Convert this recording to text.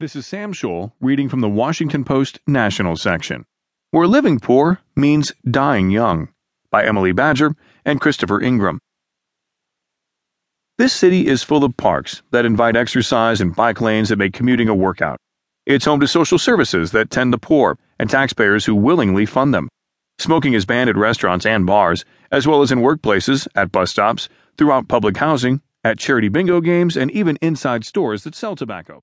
This is Sam Scholl reading from the Washington Post National section, where living poor means dying young, by Emily Badger and Christopher Ingraham. This city is full of parks that invite exercise and bike lanes that make commuting a workout. It's home to social services that tend the poor and taxpayers who willingly fund them. Smoking is banned at restaurants and bars, as well as in workplaces, at bus stops, throughout public housing, at charity bingo games, and even inside stores that sell tobacco.